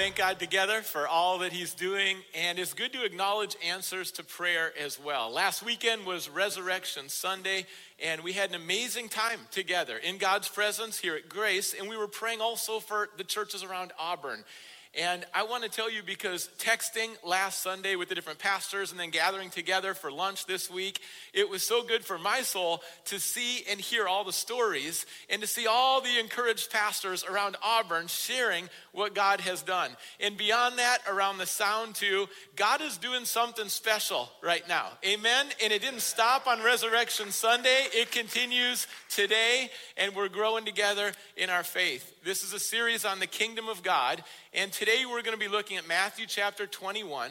thank God together for all that He's doing, and it's good to acknowledge answers to prayer as well. Last weekend was Resurrection Sunday, and we had an amazing time together in God's presence here at Grace, and we were praying also for the churches around Auburn. And I want to tell you because texting last Sunday with the different pastors and then gathering together for lunch this week, it was so good for my soul to see and hear all the stories and to see all the encouraged pastors around Auburn sharing what God has done. And beyond that, around the sound too, God is doing something special right now. Amen. And it didn't stop on Resurrection Sunday, it continues today, and we're growing together in our faith. This is a series on the kingdom of God. And today we're going to be looking at Matthew chapter 21.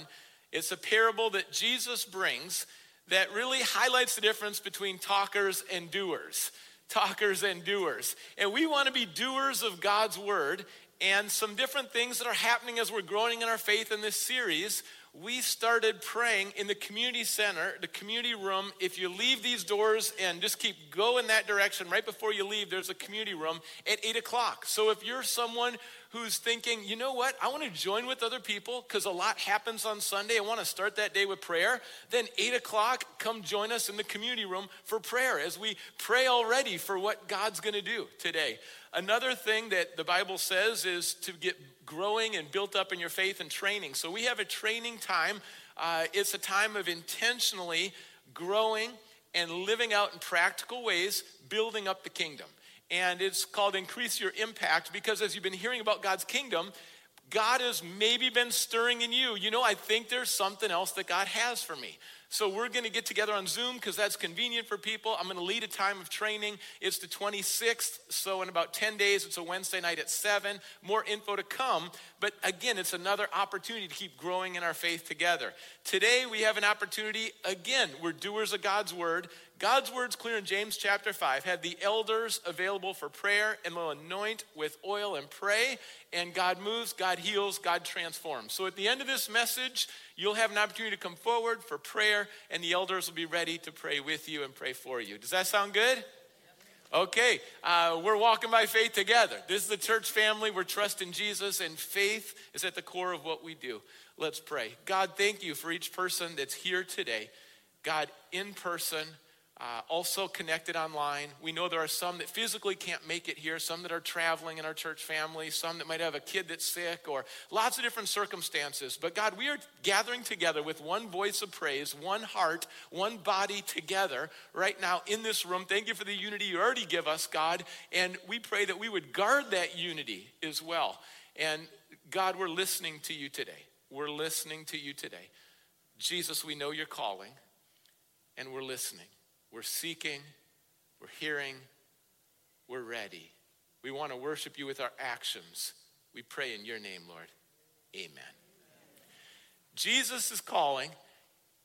It's a parable that Jesus brings that really highlights the difference between talkers and doers. Talkers and doers. And we want to be doers of God's word. And some different things that are happening as we're growing in our faith in this series we started praying in the community center, the community room. If you leave these doors and just keep going that direction, right before you leave, there's a community room at 8 o'clock. So if you're someone who's thinking, you know what, I want to join with other people because a lot happens on Sunday, I want to start that day with prayer, then 8 o'clock, come join us in the community room for prayer as we pray already for what God's going to do today. Another thing that the Bible says is to get growing and built up in your faith and training. So we have a training time. Uh, it's a time of intentionally growing and living out in practical ways, building up the kingdom. And it's called Increase Your Impact because as you've been hearing about God's kingdom, God has maybe been stirring in you. You know, I think there's something else that God has for me. So we're going to get together on Zoom because that's convenient for people. I'm going to lead a time of training. It's the 26th, so in about 10 days, it's a Wednesday night at 7. More info to come, but again, it's another opportunity to keep growing in our faith together. Today, we have an opportunity. Again, we're doers of God's word. God's word's clear in James chapter 5. Have the elders available for prayer, and will anoint with oil and pray. And God moves, God heals, God transforms. So at the end of this message, you'll have an opportunity to come forward for prayer, and the elders will be ready to pray with you and pray for you. Does that sound good? Okay, uh, we're walking by faith together. This is the church family. We're trusting Jesus, and faith is at the core of what we do. Let's pray. God, thank you for each person that's here today. God, in person, uh, also connected online. We know there are some that physically can't make it here, some that are traveling in our church family, some that might have a kid that's sick, or lots of different circumstances. But God, we are gathering together with one voice of praise, one heart, one body together right now in this room. Thank you for the unity you already give us, God. And we pray that we would guard that unity as well. And God, we're listening to you today. We're listening to you today. Jesus, we know you're calling, and we're listening. We're seeking, we're hearing, we're ready. We want to worship you with our actions. We pray in your name, Lord. Amen. Jesus is calling,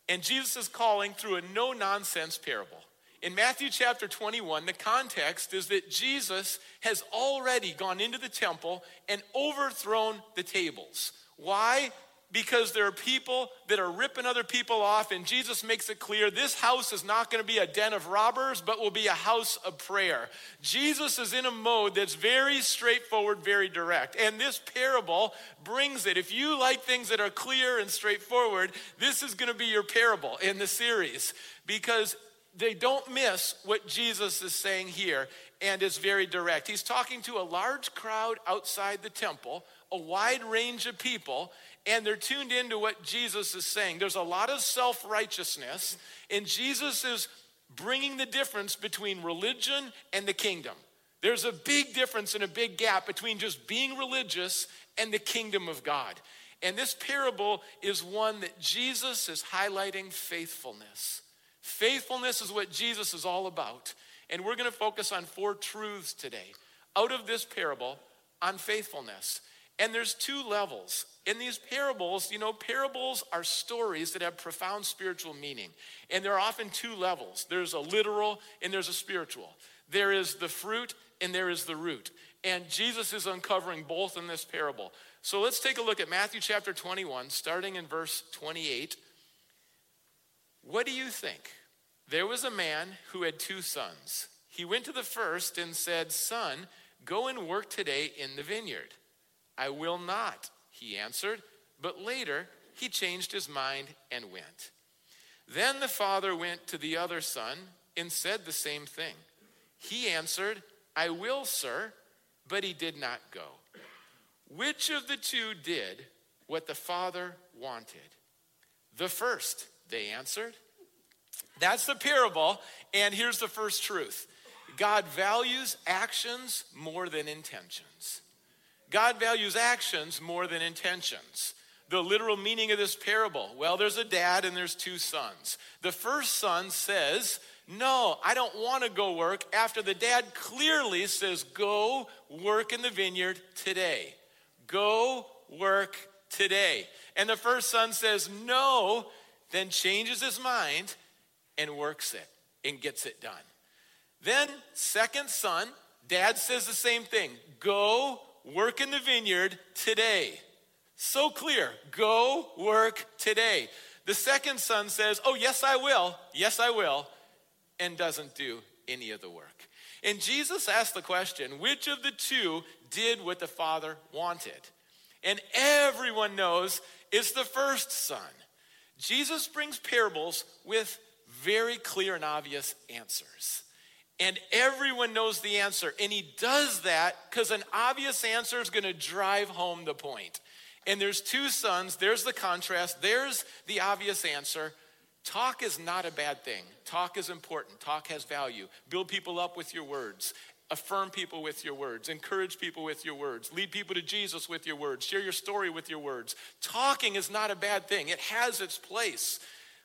and Jesus is calling through a no nonsense parable. In Matthew chapter 21, the context is that Jesus has already gone into the temple and overthrown the tables. Why? Because there are people that are ripping other people off, and Jesus makes it clear this house is not going to be a den of robbers, but will be a house of prayer. Jesus is in a mode that's very straightforward, very direct. And this parable brings it. If you like things that are clear and straightforward, this is going to be your parable in the series because they don't miss what Jesus is saying here, and it's very direct. He's talking to a large crowd outside the temple, a wide range of people and they're tuned into what Jesus is saying. There's a lot of self righteousness, and Jesus is bringing the difference between religion and the kingdom. There's a big difference and a big gap between just being religious and the kingdom of God. And this parable is one that Jesus is highlighting faithfulness. Faithfulness is what Jesus is all about. And we're going to focus on four truths today out of this parable on faithfulness. And there's two levels. In these parables, you know, parables are stories that have profound spiritual meaning. And there are often two levels there's a literal and there's a spiritual. There is the fruit and there is the root. And Jesus is uncovering both in this parable. So let's take a look at Matthew chapter 21, starting in verse 28. What do you think? There was a man who had two sons. He went to the first and said, Son, go and work today in the vineyard. I will not, he answered, but later he changed his mind and went. Then the father went to the other son and said the same thing. He answered, I will, sir, but he did not go. Which of the two did what the father wanted? The first, they answered. That's the parable, and here's the first truth God values actions more than intentions. God values actions more than intentions. The literal meaning of this parable well, there's a dad and there's two sons. The first son says, No, I don't want to go work, after the dad clearly says, Go work in the vineyard today. Go work today. And the first son says, No, then changes his mind and works it and gets it done. Then, second son, dad says the same thing go work in the vineyard today. So clear. Go work today. The second son says, Oh, yes, I will. Yes, I will. And doesn't do any of the work. And Jesus asked the question which of the two did what the father wanted? And everyone knows it's the first son. Jesus brings parables with very clear and obvious answers. And everyone knows the answer. And he does that because an obvious answer is going to drive home the point. And there's two sons, there's the contrast, there's the obvious answer. Talk is not a bad thing. Talk is important. Talk has value. Build people up with your words. Affirm people with your words. Encourage people with your words. Lead people to Jesus with your words. Share your story with your words. Talking is not a bad thing, it has its place,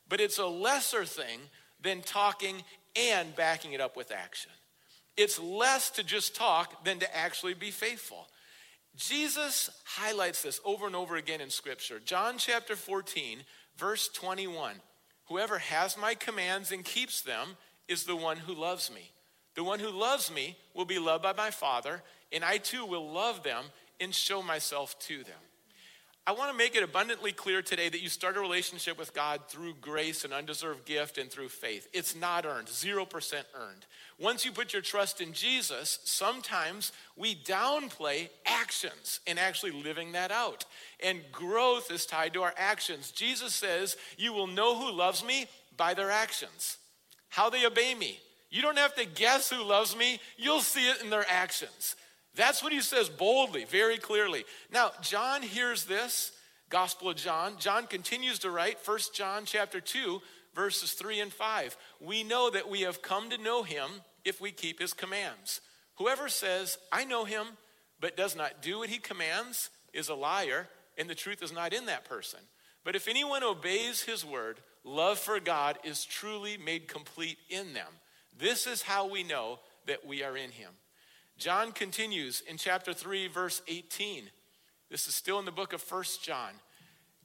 but it's a lesser thing than talking and backing it up with action. It's less to just talk than to actually be faithful. Jesus highlights this over and over again in Scripture. John chapter 14, verse 21. Whoever has my commands and keeps them is the one who loves me. The one who loves me will be loved by my Father, and I too will love them and show myself to them. I want to make it abundantly clear today that you start a relationship with God through grace and undeserved gift and through faith. It's not earned, 0% earned. Once you put your trust in Jesus, sometimes we downplay actions and actually living that out. And growth is tied to our actions. Jesus says, You will know who loves me by their actions, how they obey me. You don't have to guess who loves me, you'll see it in their actions. That's what he says boldly, very clearly. Now, John hears this, Gospel of John. John continues to write, 1 John chapter 2, verses 3 and 5. We know that we have come to know him if we keep his commands. Whoever says, I know him, but does not do what he commands, is a liar, and the truth is not in that person. But if anyone obeys his word, love for God is truly made complete in them. This is how we know that we are in him. John continues in chapter 3, verse 18. This is still in the book of First John.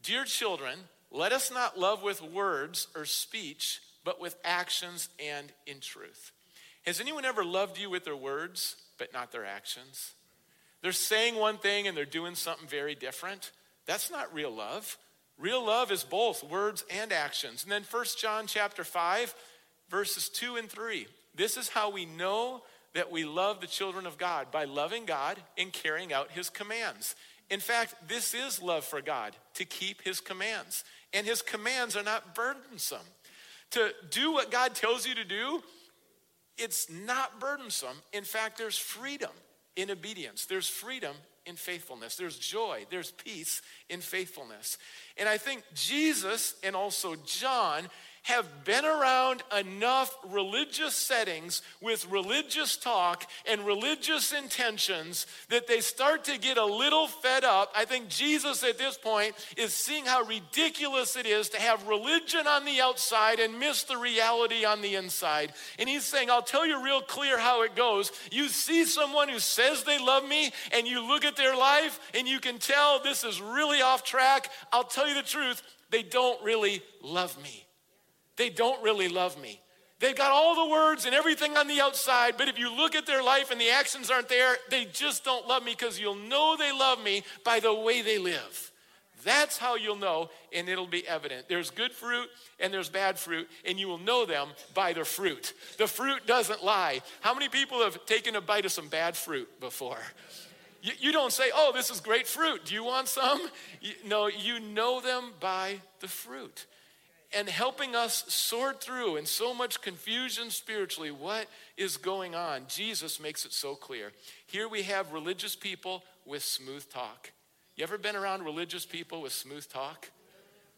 Dear children, let us not love with words or speech, but with actions and in truth. Has anyone ever loved you with their words, but not their actions? They're saying one thing and they're doing something very different. That's not real love. Real love is both words and actions. And then First John chapter 5, verses 2 and 3. This is how we know that we love the children of God by loving God and carrying out his commands. In fact, this is love for God, to keep his commands. And his commands are not burdensome. To do what God tells you to do, it's not burdensome. In fact, there's freedom in obedience, there's freedom in faithfulness, there's joy, there's peace in faithfulness. And I think Jesus and also John have been around enough religious settings with religious talk and religious intentions that they start to get a little fed up. I think Jesus at this point is seeing how ridiculous it is to have religion on the outside and miss the reality on the inside. And he's saying, I'll tell you real clear how it goes. You see someone who says they love me, and you look at their life and you can tell this is really off track. I'll tell you the truth, they don't really love me they don't really love me. They've got all the words and everything on the outside, but if you look at their life and the actions aren't there, they just don't love me because you'll know they love me by the way they live. That's how you'll know, and it'll be evident. There's good fruit and there's bad fruit, and you will know them by their fruit. The fruit doesn't lie. How many people have taken a bite of some bad fruit before? You, you don't say, oh, this is great fruit. Do you want some? You, no, you know them by the fruit. And helping us sort through in so much confusion spiritually what is going on, Jesus makes it so clear. Here we have religious people with smooth talk. You ever been around religious people with smooth talk?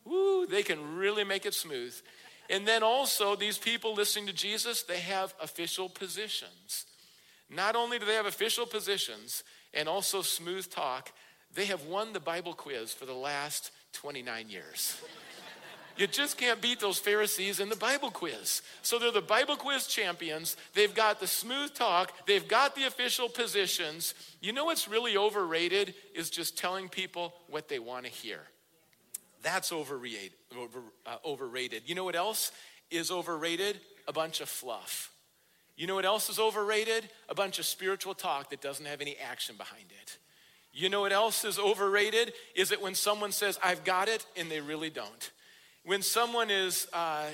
Woo, they can really make it smooth. And then also, these people listening to Jesus, they have official positions. Not only do they have official positions and also smooth talk, they have won the Bible quiz for the last 29 years. You just can't beat those Pharisees in the Bible quiz. So they're the Bible quiz champions. They've got the smooth talk, they've got the official positions. You know what's really overrated is just telling people what they want to hear. That's uh, overrated. You know what else is overrated? A bunch of fluff. You know what else is overrated? A bunch of spiritual talk that doesn't have any action behind it. You know what else is overrated? Is it when someone says, I've got it, and they really don't. When someone is, uh,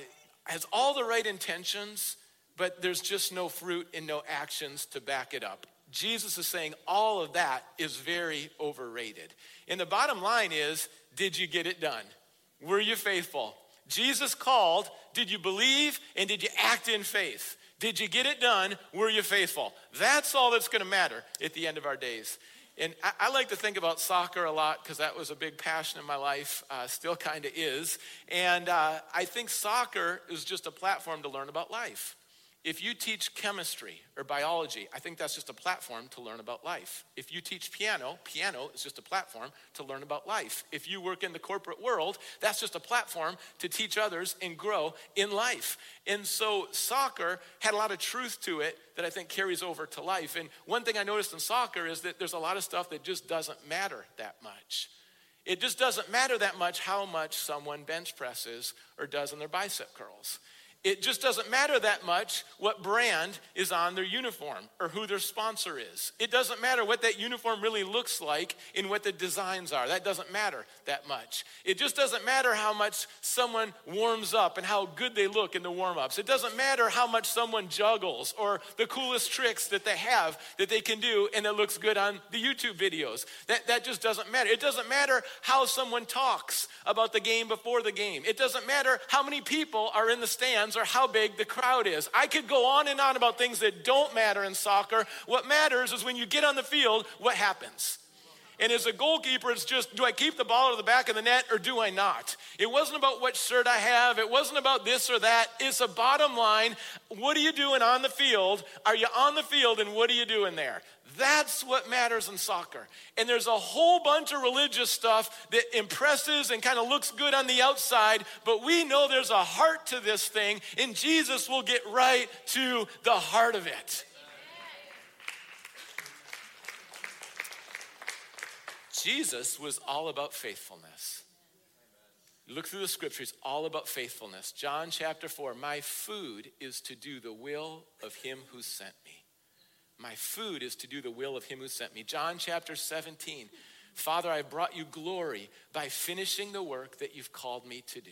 has all the right intentions, but there's just no fruit and no actions to back it up. Jesus is saying all of that is very overrated. And the bottom line is did you get it done? Were you faithful? Jesus called, did you believe and did you act in faith? Did you get it done? Were you faithful? That's all that's going to matter at the end of our days. And I, I like to think about soccer a lot because that was a big passion in my life, uh, still kind of is. And uh, I think soccer is just a platform to learn about life. If you teach chemistry or biology, I think that's just a platform to learn about life. If you teach piano, piano is just a platform to learn about life. If you work in the corporate world, that's just a platform to teach others and grow in life. And so soccer had a lot of truth to it that I think carries over to life. And one thing I noticed in soccer is that there's a lot of stuff that just doesn't matter that much. It just doesn't matter that much how much someone bench presses or does in their bicep curls. It just doesn't matter that much what brand is on their uniform or who their sponsor is. It doesn't matter what that uniform really looks like and what the designs are. That doesn't matter that much. It just doesn't matter how much someone warms up and how good they look in the warm ups. It doesn't matter how much someone juggles or the coolest tricks that they have that they can do and that looks good on the YouTube videos. That, that just doesn't matter. It doesn't matter how someone talks about the game before the game. It doesn't matter how many people are in the stands or how big the crowd is. I could go on and on about things that don't matter in soccer. What matters is when you get on the field, what happens? And as a goalkeeper, it's just do I keep the ball to the back of the net or do I not? It wasn't about what shirt I have. It wasn't about this or that. It's a bottom line. What are you doing on the field? Are you on the field and what are you doing there? That's what matters in soccer. And there's a whole bunch of religious stuff that impresses and kind of looks good on the outside, but we know there's a heart to this thing, and Jesus will get right to the heart of it. Jesus was all about faithfulness. Look through the scriptures, all about faithfulness. John chapter 4 My food is to do the will of him who sent me. My food is to do the will of him who sent me. John chapter 17. Father, I have brought you glory by finishing the work that you've called me to do.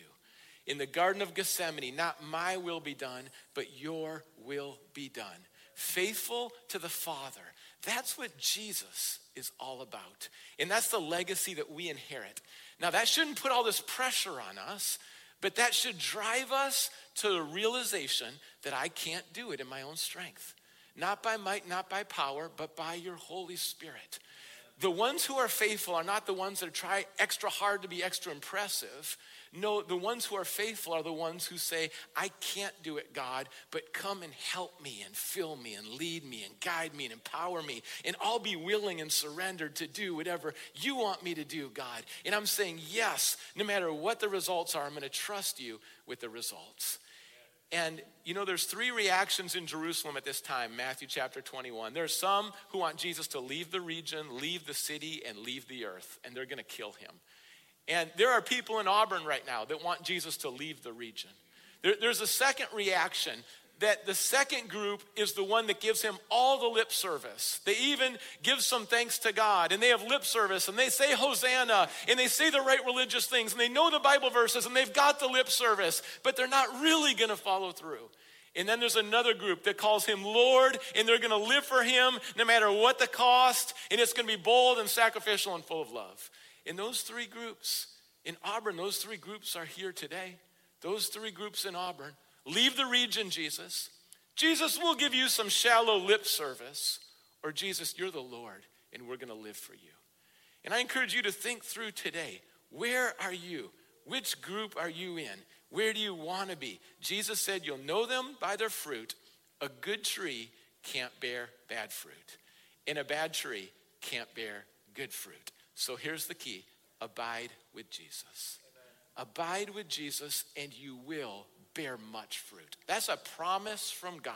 In the Garden of Gethsemane, not my will be done, but your will be done. Faithful to the Father. That's what Jesus is all about. And that's the legacy that we inherit. Now, that shouldn't put all this pressure on us, but that should drive us to the realization that I can't do it in my own strength. Not by might, not by power, but by your Holy Spirit. The ones who are faithful are not the ones that try extra hard to be extra impressive. No, the ones who are faithful are the ones who say, I can't do it, God, but come and help me and fill me and lead me and guide me and empower me. And I'll be willing and surrendered to do whatever you want me to do, God. And I'm saying, yes, no matter what the results are, I'm going to trust you with the results. And you know, there's three reactions in Jerusalem at this time, Matthew chapter 21. There's some who want Jesus to leave the region, leave the city, and leave the earth, and they're going to kill him. And there are people in Auburn right now that want Jesus to leave the region. There, there's a second reaction that the second group is the one that gives him all the lip service. They even give some thanks to God and they have lip service and they say Hosanna and they say the right religious things and they know the Bible verses and they've got the lip service, but they're not really going to follow through. And then there's another group that calls him Lord, and they're going to live for him no matter what the cost, and it's going to be bold and sacrificial and full of love. In those three groups, in Auburn, those three groups are here today. Those three groups in Auburn. Leave the region, Jesus. Jesus will give you some shallow lip service. Or, Jesus, you're the Lord, and we're going to live for you. And I encourage you to think through today where are you? Which group are you in? Where do you want to be? Jesus said, You'll know them by their fruit. A good tree can't bear bad fruit, and a bad tree can't bear good fruit. So here's the key abide with Jesus. Amen. Abide with Jesus, and you will bear much fruit. That's a promise from God.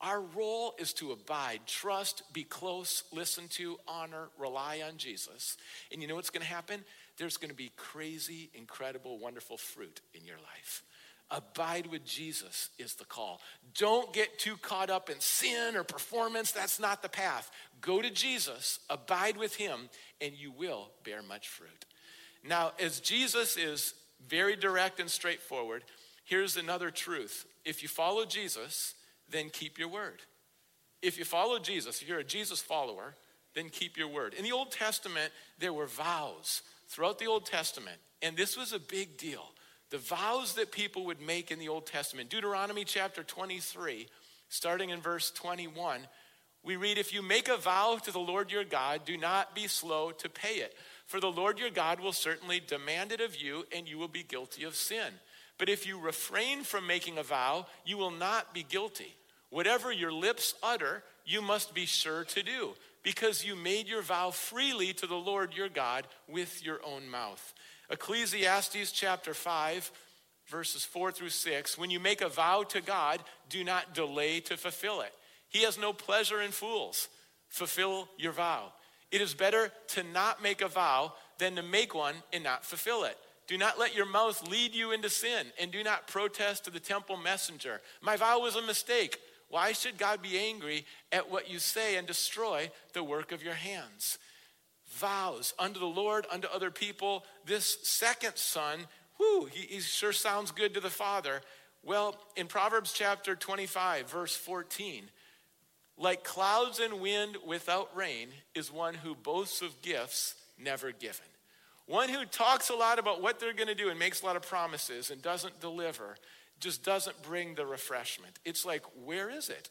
Our role is to abide, trust, be close, listen to, honor, rely on Jesus. And you know what's going to happen? There's going to be crazy, incredible, wonderful fruit in your life. Abide with Jesus is the call. Don't get too caught up in sin or performance. That's not the path. Go to Jesus, abide with him, and you will bear much fruit. Now, as Jesus is very direct and straightforward, here's another truth. If you follow Jesus, then keep your word. If you follow Jesus, if you're a Jesus follower, then keep your word. In the Old Testament, there were vows throughout the Old Testament, and this was a big deal. The vows that people would make in the Old Testament. Deuteronomy chapter 23, starting in verse 21, we read, If you make a vow to the Lord your God, do not be slow to pay it. For the Lord your God will certainly demand it of you, and you will be guilty of sin. But if you refrain from making a vow, you will not be guilty. Whatever your lips utter, you must be sure to do, because you made your vow freely to the Lord your God with your own mouth. Ecclesiastes chapter 5, verses 4 through 6 When you make a vow to God, do not delay to fulfill it. He has no pleasure in fools. Fulfill your vow. It is better to not make a vow than to make one and not fulfill it. Do not let your mouth lead you into sin, and do not protest to the temple messenger. My vow was a mistake. Why should God be angry at what you say and destroy the work of your hands? Vows unto the Lord, unto other people. This second son, whoo, he, he sure sounds good to the father. Well, in Proverbs chapter 25, verse 14, like clouds and wind without rain is one who boasts of gifts never given. One who talks a lot about what they're going to do and makes a lot of promises and doesn't deliver just doesn't bring the refreshment. It's like, where is it?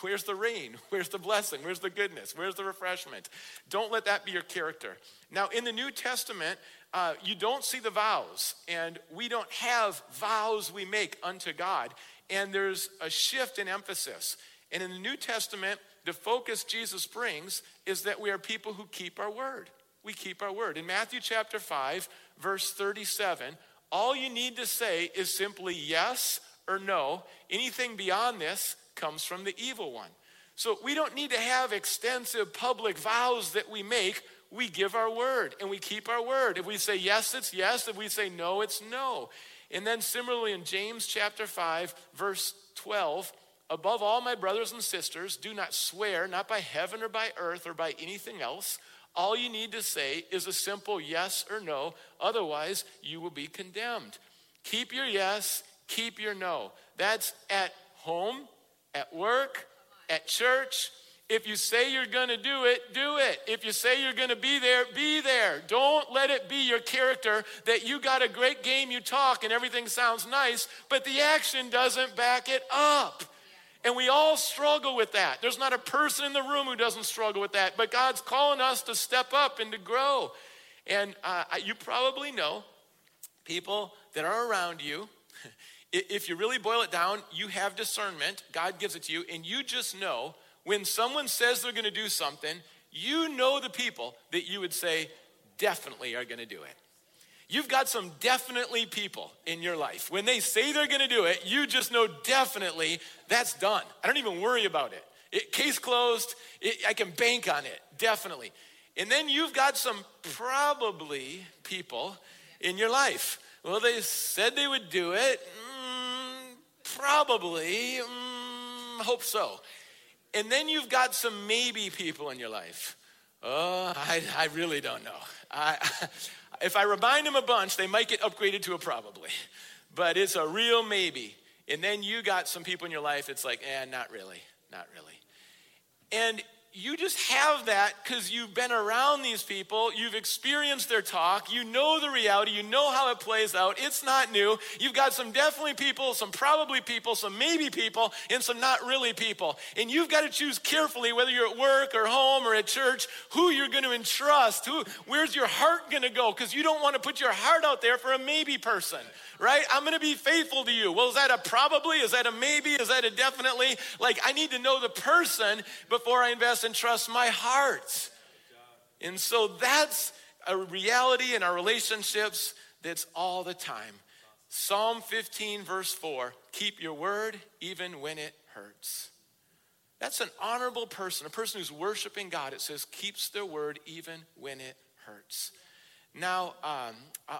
Where's the rain? Where's the blessing? Where's the goodness? Where's the refreshment? Don't let that be your character. Now, in the New Testament, uh, you don't see the vows, and we don't have vows we make unto God. And there's a shift in emphasis. And in the New Testament, the focus Jesus brings is that we are people who keep our word we keep our word. In Matthew chapter 5, verse 37, all you need to say is simply yes or no. Anything beyond this comes from the evil one. So we don't need to have extensive public vows that we make. We give our word and we keep our word. If we say yes, it's yes. If we say no, it's no. And then similarly in James chapter 5, verse 12, above all, my brothers and sisters, do not swear, not by heaven or by earth or by anything else all you need to say is a simple yes or no, otherwise, you will be condemned. Keep your yes, keep your no. That's at home, at work, at church. If you say you're going to do it, do it. If you say you're going to be there, be there. Don't let it be your character that you got a great game, you talk, and everything sounds nice, but the action doesn't back it up. And we all struggle with that. There's not a person in the room who doesn't struggle with that. But God's calling us to step up and to grow. And uh, you probably know people that are around you. If you really boil it down, you have discernment. God gives it to you. And you just know when someone says they're going to do something, you know the people that you would say definitely are going to do it. You've got some definitely people in your life. When they say they're gonna do it, you just know definitely that's done. I don't even worry about it. it case closed, it, I can bank on it, definitely. And then you've got some probably people in your life. Well, they said they would do it. Mm, probably. Mm, hope so. And then you've got some maybe people in your life. Oh, I, I really don't know. I, if I remind them a bunch, they might get upgraded to a probably. But it's a real maybe. And then you got some people in your life, it's like, eh, not really, not really. And you just have that because you've been around these people, you've experienced their talk, you know the reality, you know how it plays out. It's not new. You've got some definitely people, some probably people, some maybe people, and some not really people. And you've got to choose carefully whether you're at work or home or at church who you're going to entrust, who where's your heart going to go because you don't want to put your heart out there for a maybe person right? I'm going to be faithful to you. Well, is that a probably? Is that a maybe? Is that a definitely? Like, I need to know the person before I invest and trust my heart. And so that's a reality in our relationships that's all the time. Psalm 15, verse 4 keep your word even when it hurts. That's an honorable person, a person who's worshiping God. It says, keeps their word even when it hurts. Now, um,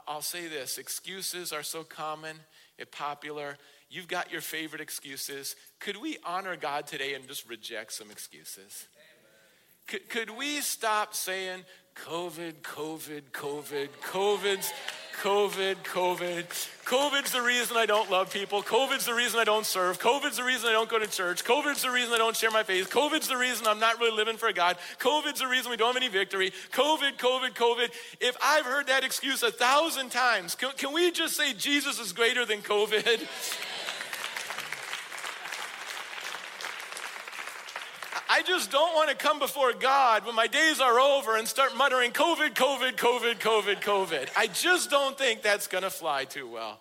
I'll say this excuses are so common and popular. You've got your favorite excuses. Could we honor God today and just reject some excuses? Could, could we stop saying COVID, COVID, COVID, COVID's COVID, COVID. COVID's the reason I don't love people. COVID's the reason I don't serve. COVID's the reason I don't go to church. COVID's the reason I don't share my faith. COVID's the reason I'm not really living for God. COVID's the reason we don't have any victory. COVID, COVID, COVID. If I've heard that excuse a thousand times, can, can we just say Jesus is greater than COVID? I just don't want to come before God when my days are over and start muttering COVID, COVID, COVID, COVID, COVID. I just don't think that's going to fly too well.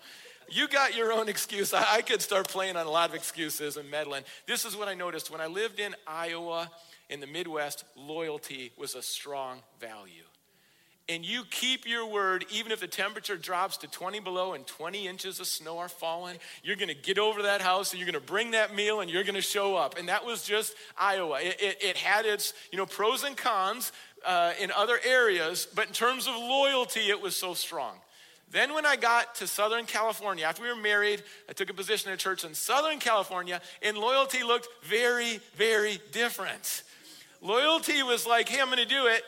You got your own excuse. I, could start playing on a lot of excuses and meddling. This is what I noticed. When I lived in Iowa, in the Midwest, loyalty was a strong value and you keep your word, even if the temperature drops to 20 below and 20 inches of snow are falling, you're gonna get over that house and you're gonna bring that meal and you're gonna show up. And that was just Iowa. It, it, it had its you know, pros and cons uh, in other areas, but in terms of loyalty, it was so strong. Then, when I got to Southern California, after we were married, I took a position in a church in Southern California, and loyalty looked very, very different. Loyalty was like, hey, I'm gonna do it,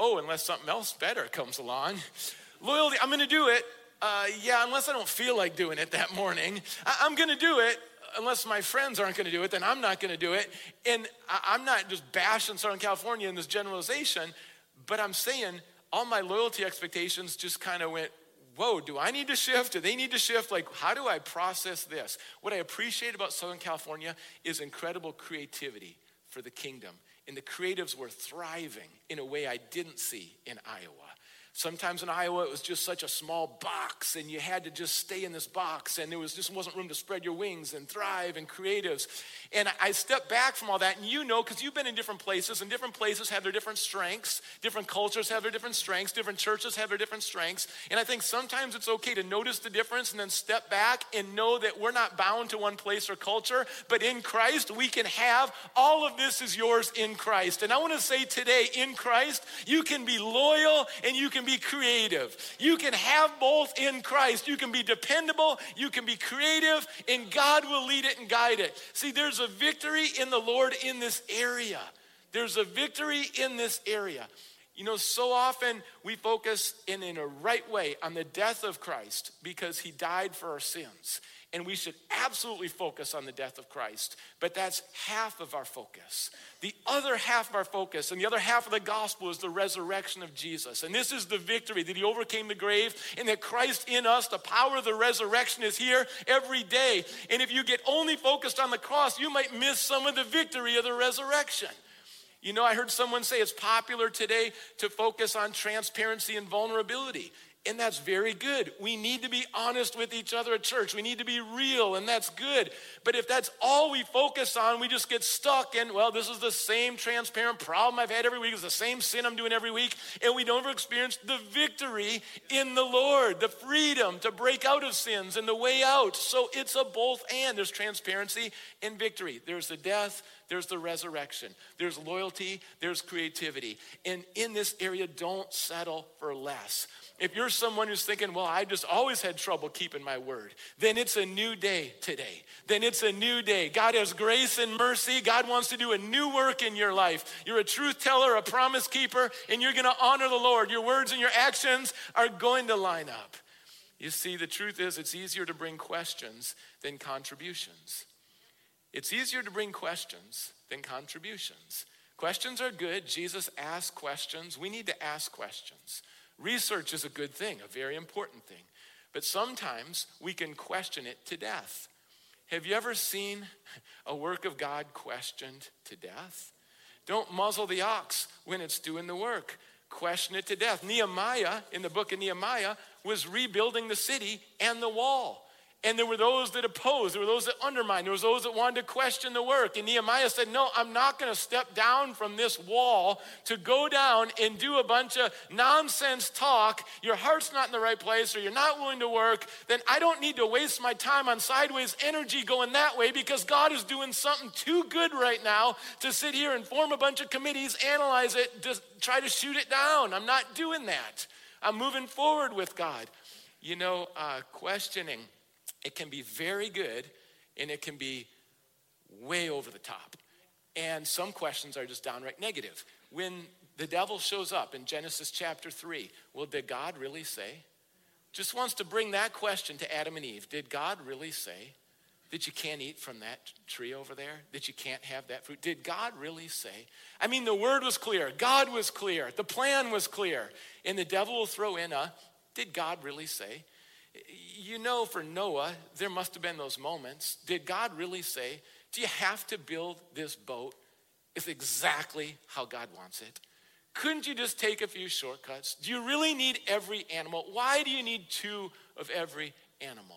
Oh, unless something else better comes along. Loyalty, I'm gonna do it. Uh, yeah, unless I don't feel like doing it that morning. I- am gonna do it unless my friends aren't gonna do it, then I'm not gonna do it. And I- I'm not just bashing Southern California in this generalization, but I'm saying all my loyalty expectations just kind of went, whoa, do I need to shift? Do they need to shift? Like, how do I process this? What I appreciate about Southern California is incredible creativity for the kingdom and the creatives were thriving in a way I didn't see in Iowa. Sometimes in Iowa, it was just such a small box, and you had to just stay in this box, and there was just wasn't room to spread your wings and thrive and creatives. And I stepped back from all that, and you know, because you've been in different places, and different places have their different strengths, different cultures have their different strengths, different churches have their different strengths. And I think sometimes it's okay to notice the difference and then step back and know that we're not bound to one place or culture, but in Christ, we can have all of this is yours in Christ. And I want to say today, in Christ, you can be loyal and you can be creative. You can have both in Christ. You can be dependable, you can be creative, and God will lead it and guide it. See, there's a victory in the Lord in this area. There's a victory in this area. You know, so often we focus in, in a right way on the death of Christ because he died for our sins. And we should absolutely focus on the death of Christ. But that's half of our focus. The other half of our focus and the other half of the gospel is the resurrection of Jesus. And this is the victory that he overcame the grave and that Christ in us, the power of the resurrection is here every day. And if you get only focused on the cross, you might miss some of the victory of the resurrection. You know, I heard someone say it's popular today to focus on transparency and vulnerability. And that's very good. We need to be honest with each other at church. We need to be real, and that's good. But if that's all we focus on, we just get stuck in, well, this is the same transparent problem I've had every week. It's the same sin I'm doing every week. And we don't ever experience the victory in the Lord, the freedom to break out of sins and the way out. So it's a both and. There's transparency and victory. There's the death, there's the resurrection, there's loyalty, there's creativity. And in this area, don't settle for less. If you're someone who's thinking, well, I just always had trouble keeping my word, then it's a new day today. Then it's a new day. God has grace and mercy. God wants to do a new work in your life. You're a truth teller, a promise keeper, and you're going to honor the Lord. Your words and your actions are going to line up. You see, the truth is, it's easier to bring questions than contributions. It's easier to bring questions than contributions. Questions are good. Jesus asked questions. We need to ask questions. Research is a good thing, a very important thing. But sometimes we can question it to death. Have you ever seen a work of God questioned to death? Don't muzzle the ox when it's doing the work. Question it to death. Nehemiah, in the book of Nehemiah, was rebuilding the city and the wall. And there were those that opposed, there were those that undermined, there was those that wanted to question the work. And Nehemiah said, No, I'm not going to step down from this wall to go down and do a bunch of nonsense talk. Your heart's not in the right place, or you're not willing to work, then I don't need to waste my time on sideways energy going that way because God is doing something too good right now to sit here and form a bunch of committees, analyze it, just try to shoot it down. I'm not doing that. I'm moving forward with God. You know, uh, questioning it can be very good and it can be way over the top. And some questions are just downright negative. When the devil shows up in Genesis chapter 3, well, did God really say? Just wants to bring that question to Adam and Eve. Did God really say that you can't eat from that tree over there? That you can't have that fruit? Did God really say? I mean, the word was clear, God was clear, the plan was clear. And the devil will throw in a, did God really say? You know, for Noah, there must have been those moments. Did God really say, Do you have to build this boat? It's exactly how God wants it. Couldn't you just take a few shortcuts? Do you really need every animal? Why do you need two of every animal?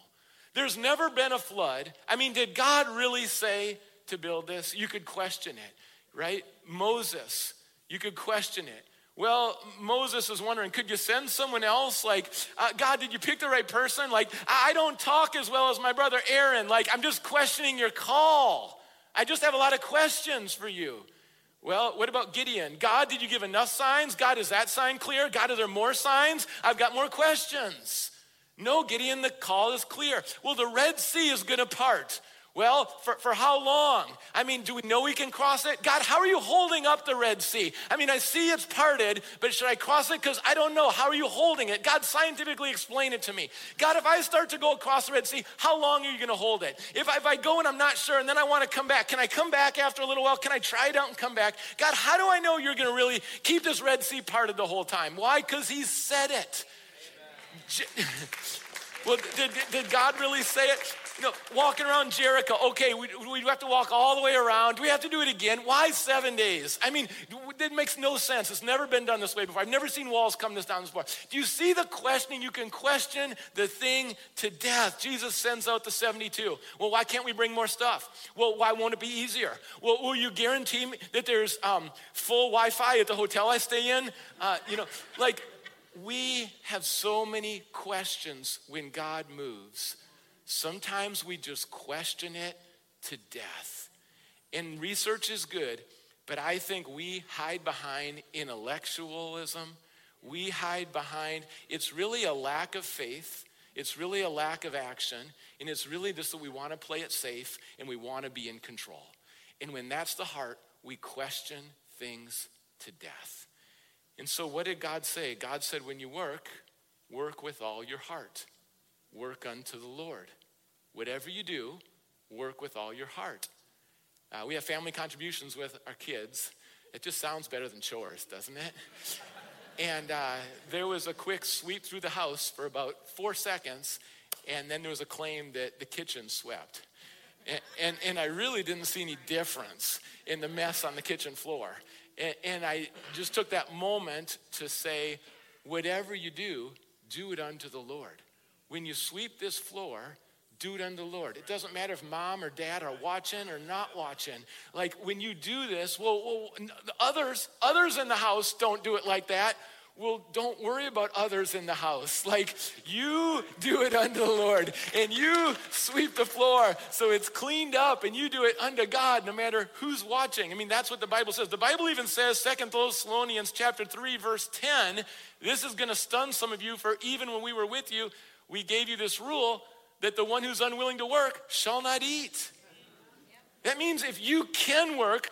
There's never been a flood. I mean, did God really say to build this? You could question it, right? Moses, you could question it. Well, Moses is wondering, could you send someone else? Like, uh, God, did you pick the right person? Like, I don't talk as well as my brother Aaron. Like, I'm just questioning your call. I just have a lot of questions for you. Well, what about Gideon? God, did you give enough signs? God, is that sign clear? God, are there more signs? I've got more questions. No, Gideon, the call is clear. Well, the Red Sea is going to part. Well, for, for how long? I mean, do we know we can cross it? God, how are you holding up the Red Sea? I mean, I see it's parted, but should I cross it? Because I don't know. How are you holding it? God, scientifically explain it to me. God, if I start to go across the Red Sea, how long are you going to hold it? If I, if I go and I'm not sure and then I want to come back, can I come back after a little while? Can I try it out and come back? God, how do I know you're going to really keep this Red Sea parted the whole time? Why? Because He said it. well, did, did God really say it? you know, walking around Jericho, okay, we, we have to walk all the way around. Do we have to do it again? Why seven days? I mean, it makes no sense. It's never been done this way before. I've never seen walls come this down this far. Do you see the questioning? You can question the thing to death. Jesus sends out the 72. Well, why can't we bring more stuff? Well, why won't it be easier? Well, will you guarantee me that there's um, full Wi Fi at the hotel I stay in? Uh, you know, like, we have so many questions when God moves. Sometimes we just question it to death. And research is good, but I think we hide behind intellectualism. We hide behind, it's really a lack of faith. It's really a lack of action. And it's really just that we want to play it safe and we want to be in control. And when that's the heart, we question things to death. And so, what did God say? God said, when you work, work with all your heart, work unto the Lord. Whatever you do, work with all your heart. Uh, we have family contributions with our kids. It just sounds better than chores, doesn't it? and uh, there was a quick sweep through the house for about four seconds, and then there was a claim that the kitchen swept. And, and, and I really didn't see any difference in the mess on the kitchen floor. And, and I just took that moment to say, whatever you do, do it unto the Lord. When you sweep this floor, do it unto the Lord. It doesn't matter if mom or dad are watching or not watching. Like when you do this, well, well others, others in the house don't do it like that. Well, don't worry about others in the house. Like you do it unto the Lord and you sweep the floor so it's cleaned up and you do it unto God no matter who's watching. I mean, that's what the Bible says. The Bible even says, Second Thessalonians chapter 3, verse 10, this is gonna stun some of you, for even when we were with you, we gave you this rule that the one who's unwilling to work shall not eat. That means if you can work,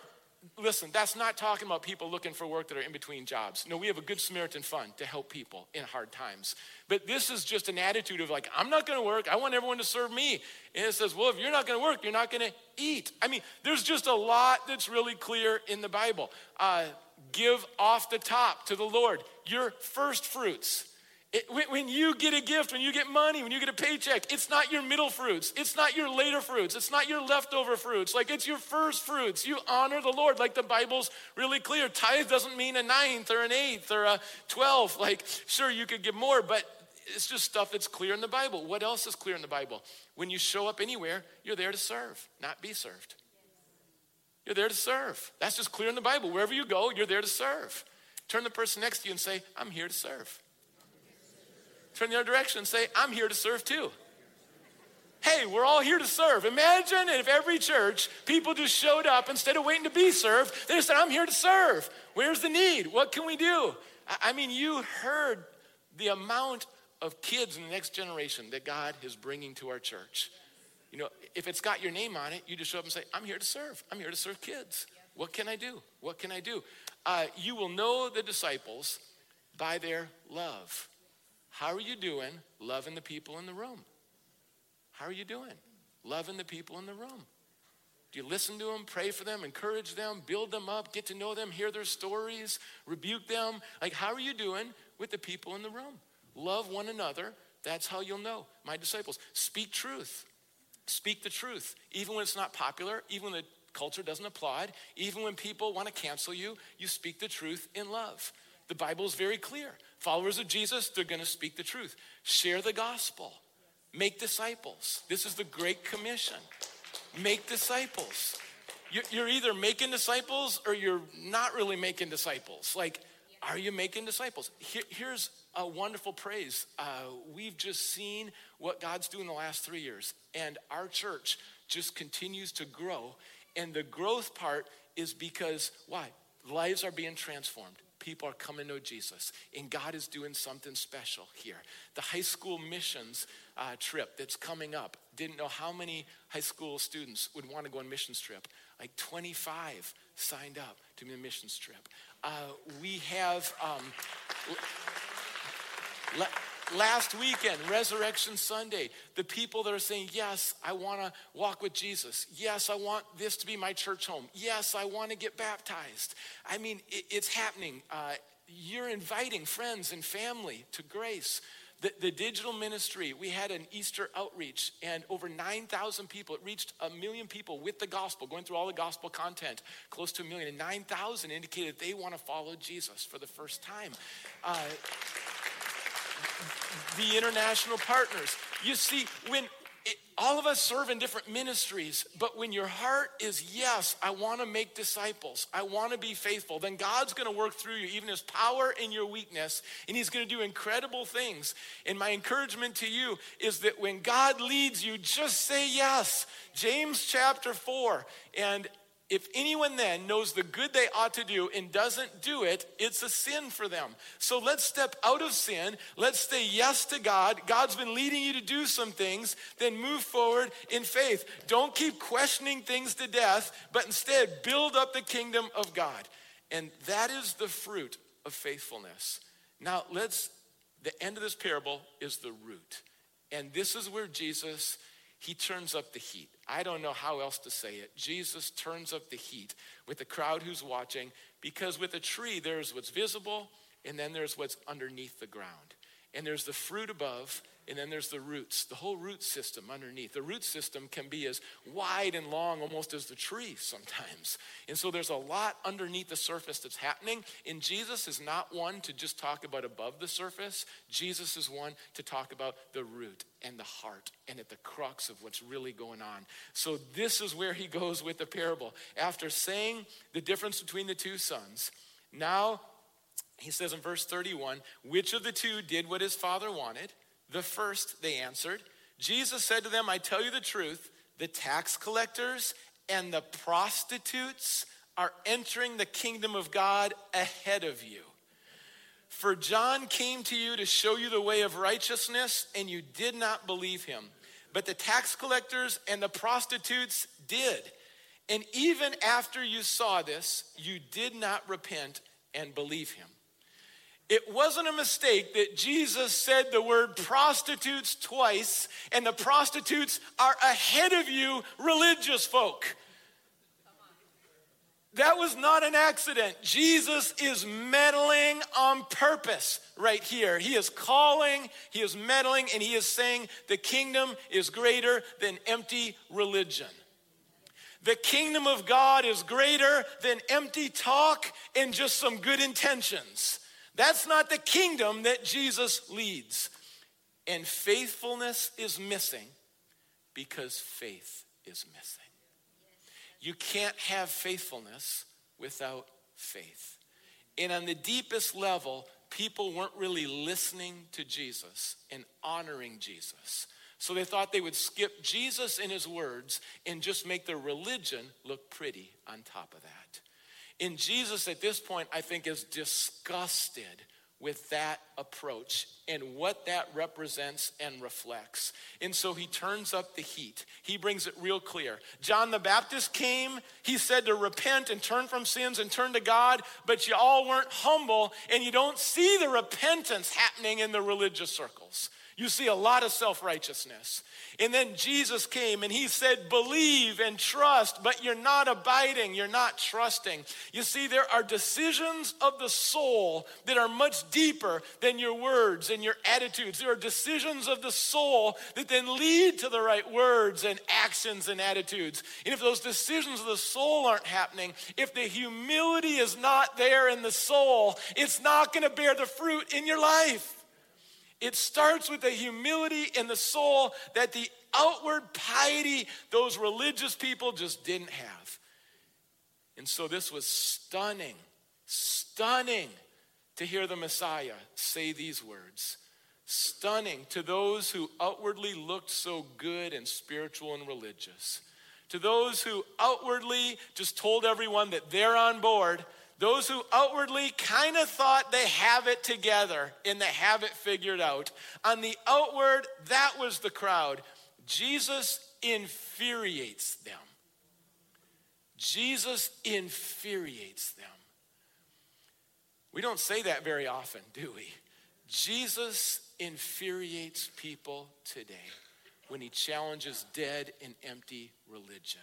listen, that's not talking about people looking for work that are in between jobs. No, we have a good Samaritan fund to help people in hard times. But this is just an attitude of like, I'm not gonna work, I want everyone to serve me. And it says, well, if you're not gonna work, you're not gonna eat. I mean, there's just a lot that's really clear in the Bible. Uh, give off the top to the Lord your first fruits. It, when you get a gift, when you get money, when you get a paycheck, it's not your middle fruits. It's not your later fruits. It's not your leftover fruits. Like it's your first fruits. You honor the Lord. Like the Bible's really clear. Tithe doesn't mean a ninth or an eighth or a twelfth. Like, sure, you could give more, but it's just stuff that's clear in the Bible. What else is clear in the Bible? When you show up anywhere, you're there to serve, not be served. You're there to serve. That's just clear in the Bible. Wherever you go, you're there to serve. Turn the person next to you and say, I'm here to serve. Turn the other direction and say, I'm here to serve too. Hey, we're all here to serve. Imagine if every church, people just showed up instead of waiting to be served, they just said, I'm here to serve. Where's the need? What can we do? I mean, you heard the amount of kids in the next generation that God is bringing to our church. You know, if it's got your name on it, you just show up and say, I'm here to serve. I'm here to serve kids. What can I do? What can I do? Uh, you will know the disciples by their love. How are you doing loving the people in the room? How are you doing? Loving the people in the room. Do you listen to them, pray for them, encourage them, build them up, get to know them, hear their stories, rebuke them? Like, how are you doing with the people in the room? Love one another. That's how you'll know. My disciples, speak truth. Speak the truth. Even when it's not popular, even when the culture doesn't applaud, even when people want to cancel you, you speak the truth in love. The Bible is very clear. Followers of Jesus, they're going to speak the truth. Share the gospel. Make disciples. This is the Great Commission. Make disciples. You're either making disciples or you're not really making disciples. Like, are you making disciples? here's a wonderful praise. Uh, we've just seen what God's doing the last three years, and our church just continues to grow. And the growth part is because, why? Lives are being transformed people are coming to know Jesus. And God is doing something special here. The high school missions uh, trip that's coming up, didn't know how many high school students would want to go on missions trip. Like 25 signed up to be a missions trip. Uh, we have. Um, Last weekend, Resurrection Sunday, the people that are saying, Yes, I want to walk with Jesus. Yes, I want this to be my church home. Yes, I want to get baptized. I mean, it, it's happening. Uh, you're inviting friends and family to grace. The, the, digital ministry, we had an Easter outreach, and over 9,000 people, it reached a million people with the gospel, going through all the gospel content, close to a million. And 9,000 indicated they want to follow Jesus for the first time. Uh, the international partners. You see, when it, all of us serve in different ministries, but when your heart is, yes, I want to make disciples, I want to be faithful, then God's going to work through you, even His power in your weakness, and He's going to do incredible things. And my encouragement to you is that when God leads you, just say yes. James chapter 4. And if anyone then knows the good they ought to do and doesn't do it, it's a sin for them. So let's step out of sin. Let's say yes to God. God's been leading you to do some things. Then move forward in faith. Don't keep questioning things to death, but instead build up the kingdom of God. And that is the fruit of faithfulness. Now, let's, the end of this parable is the root. And this is where Jesus he turns up the heat. I don't know how else to say it. Jesus turns up the heat with the crowd who's watching because with a tree, there's what's visible and then there's what's underneath the ground. And there's the fruit above and then there's the roots, the whole root system underneath. The root system can be as wide and long almost as the tree sometimes. And so there's a lot underneath the surface that's happening. And Jesus is not one to just talk about above the surface, Jesus is one to talk about the root and the heart and at the crux of what's really going on. So this is where he goes with the parable. After saying the difference between the two sons, now he says in verse 31 which of the two did what his father wanted? The first, they answered. Jesus said to them, I tell you the truth, the tax collectors and the prostitutes are entering the kingdom of God ahead of you. For John came to you to show you the way of righteousness, and you did not believe him. But the tax collectors and the prostitutes did. And even after you saw this, you did not repent and believe him. It wasn't a mistake that Jesus said the word prostitutes twice, and the prostitutes are ahead of you, religious folk. That was not an accident. Jesus is meddling on purpose right here. He is calling, he is meddling, and he is saying the kingdom is greater than empty religion. The kingdom of God is greater than empty talk and just some good intentions. That's not the kingdom that Jesus leads. And faithfulness is missing because faith is missing. You can't have faithfulness without faith. And on the deepest level, people weren't really listening to Jesus and honoring Jesus. So they thought they would skip Jesus and his words and just make their religion look pretty on top of that. And Jesus at this point, I think, is disgusted with that approach and what that represents and reflects. And so he turns up the heat. He brings it real clear. John the Baptist came, he said to repent and turn from sins and turn to God, but you all weren't humble and you don't see the repentance happening in the religious circles. You see a lot of self righteousness. And then Jesus came and he said, Believe and trust, but you're not abiding, you're not trusting. You see, there are decisions of the soul that are much deeper than your words and your attitudes. There are decisions of the soul that then lead to the right words and actions and attitudes. And if those decisions of the soul aren't happening, if the humility is not there in the soul, it's not going to bear the fruit in your life. It starts with the humility in the soul that the outward piety those religious people just didn't have. And so this was stunning, stunning to hear the Messiah say these words. Stunning to those who outwardly looked so good and spiritual and religious. To those who outwardly just told everyone that they're on board those who outwardly kind of thought they have it together and they have it figured out. On the outward, that was the crowd. Jesus infuriates them. Jesus infuriates them. We don't say that very often, do we? Jesus infuriates people today when he challenges dead and empty religion.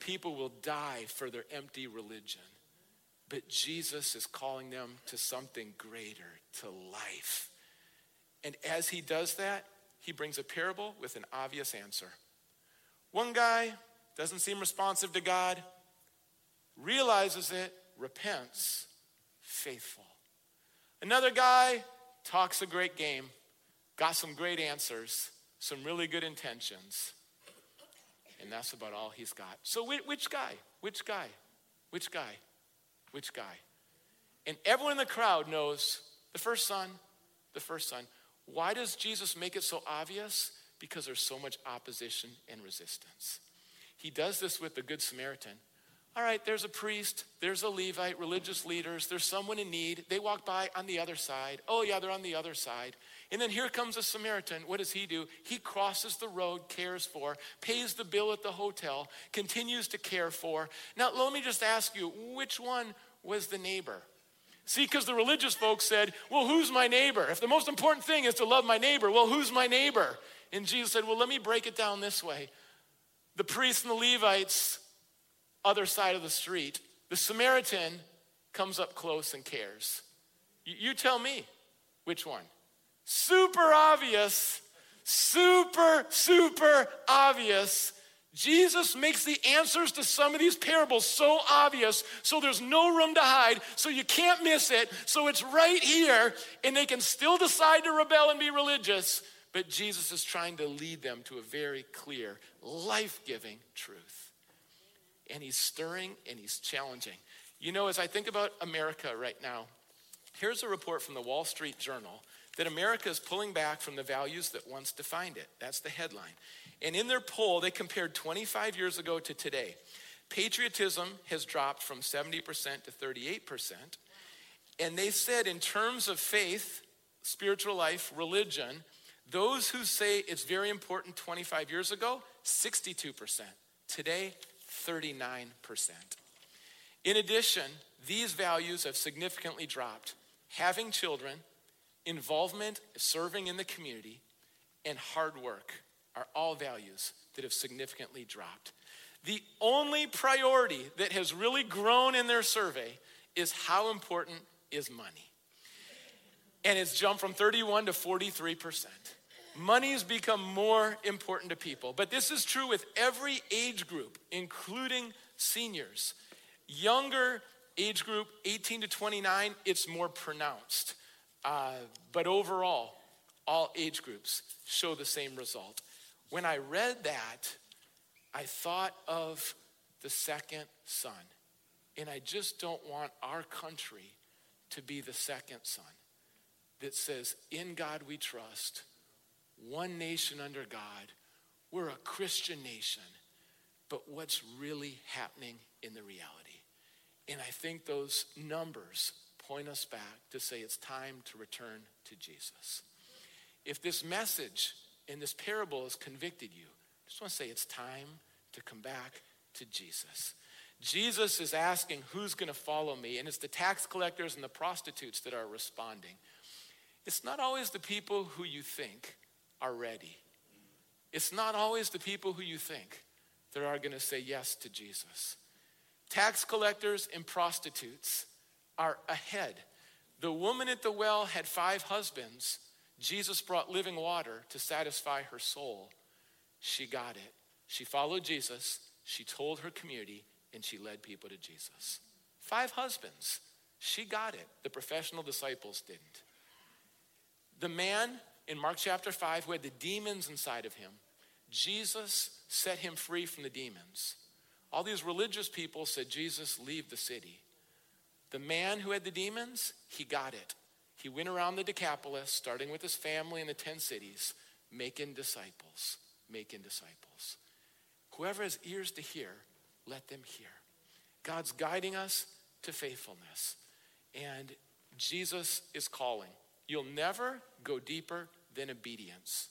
People will die for their empty religion. But Jesus is calling them to something greater, to life. And as he does that, he brings a parable with an obvious answer. One guy doesn't seem responsive to God, realizes it, repents, faithful. Another guy talks a great game, got some great answers, some really good intentions, and that's about all he's got. So, which guy? Which guy? Which guy? Which guy? And everyone in the crowd knows the first son, the first son. Why does Jesus make it so obvious? Because there's so much opposition and resistance. He does this with the Good Samaritan. All right, there's a priest, there's a Levite, religious leaders, there's someone in need. They walk by on the other side. Oh, yeah, they're on the other side. And then here comes a Samaritan. What does he do? He crosses the road, cares for, pays the bill at the hotel, continues to care for. Now, let me just ask you which one was the neighbor? See, because the religious folks said, Well, who's my neighbor? If the most important thing is to love my neighbor, well, who's my neighbor? And Jesus said, Well, let me break it down this way. The priests and the Levites, other side of the street, the Samaritan comes up close and cares. You tell me which one super obvious, super, super obvious. Jesus makes the answers to some of these parables so obvious, so there's no room to hide, so you can't miss it, so it's right here, and they can still decide to rebel and be religious, but Jesus is trying to lead them to a very clear, life giving truth. And he's stirring and he's challenging. You know, as I think about America right now, here's a report from the Wall Street Journal that America is pulling back from the values that once defined it. That's the headline. And in their poll, they compared 25 years ago to today. Patriotism has dropped from 70% to 38%. And they said, in terms of faith, spiritual life, religion, those who say it's very important 25 years ago, 62%. Today, 39%. In addition, these values have significantly dropped. Having children, involvement, serving in the community, and hard work are all values that have significantly dropped. The only priority that has really grown in their survey is how important is money. And it's jumped from 31 to 43%. Money's become more important to people. But this is true with every age group, including seniors. Younger age group, 18 to 29, it's more pronounced. Uh, but overall, all age groups show the same result. When I read that, I thought of the second son. And I just don't want our country to be the second son that says, In God we trust, one nation under God, we're a Christian nation. But what's really happening in the reality? And I think those numbers point us back to say it's time to return to Jesus. If this message in this parable has convicted you, I just want to say it's time to come back to Jesus. Jesus is asking, Who's going to follow me? And it's the tax collectors and the prostitutes that are responding. It's not always the people who you think are ready. It's not always the people who you think that are going to say yes to Jesus. Tax collectors and prostitutes are ahead. The woman at the well had five husbands. Jesus brought living water to satisfy her soul. She got it. She followed Jesus, she told her community, and she led people to Jesus. Five husbands. She got it. The professional disciples didn't. The man in Mark chapter 5 who had the demons inside of him, Jesus set him free from the demons. All these religious people said, Jesus, leave the city. The man who had the demons, he got it. He went around the Decapolis, starting with his family in the 10 cities, making disciples, making disciples. Whoever has ears to hear, let them hear. God's guiding us to faithfulness. And Jesus is calling. You'll never go deeper than obedience.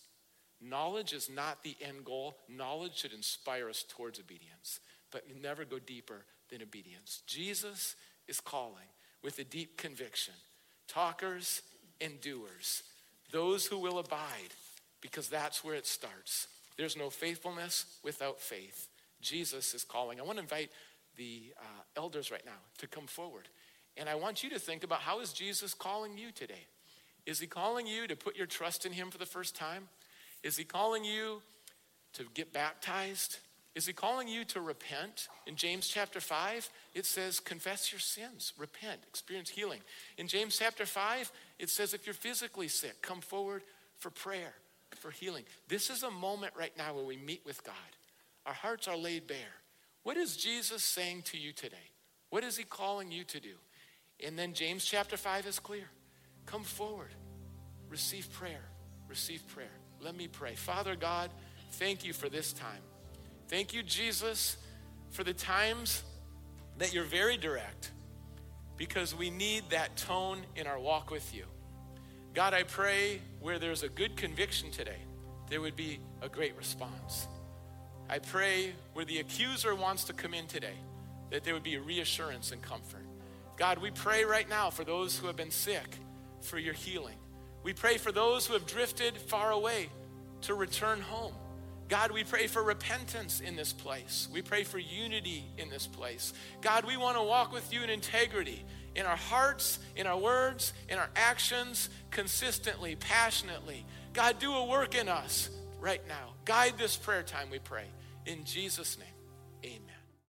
Knowledge is not the end goal. Knowledge should inspire us towards obedience, but you never go deeper than obedience. Jesus is calling with a deep conviction talkers and doers, those who will abide, because that's where it starts. There's no faithfulness without faith. Jesus is calling. I want to invite the uh, elders right now to come forward. And I want you to think about how is Jesus calling you today? Is he calling you to put your trust in him for the first time? Is he calling you to get baptized? Is he calling you to repent? In James chapter 5, it says, confess your sins, repent, experience healing. In James chapter 5, it says, if you're physically sick, come forward for prayer, for healing. This is a moment right now where we meet with God. Our hearts are laid bare. What is Jesus saying to you today? What is he calling you to do? And then James chapter 5 is clear. Come forward. Receive prayer. Receive prayer. Let me pray. Father God, thank you for this time. Thank you, Jesus, for the times that you're very direct because we need that tone in our walk with you. God, I pray where there's a good conviction today, there would be a great response. I pray where the accuser wants to come in today, that there would be reassurance and comfort. God, we pray right now for those who have been sick for your healing. We pray for those who have drifted far away to return home. God, we pray for repentance in this place. We pray for unity in this place. God, we want to walk with you in integrity in our hearts, in our words, in our actions, consistently, passionately. God, do a work in us right now. Guide this prayer time, we pray. In Jesus' name.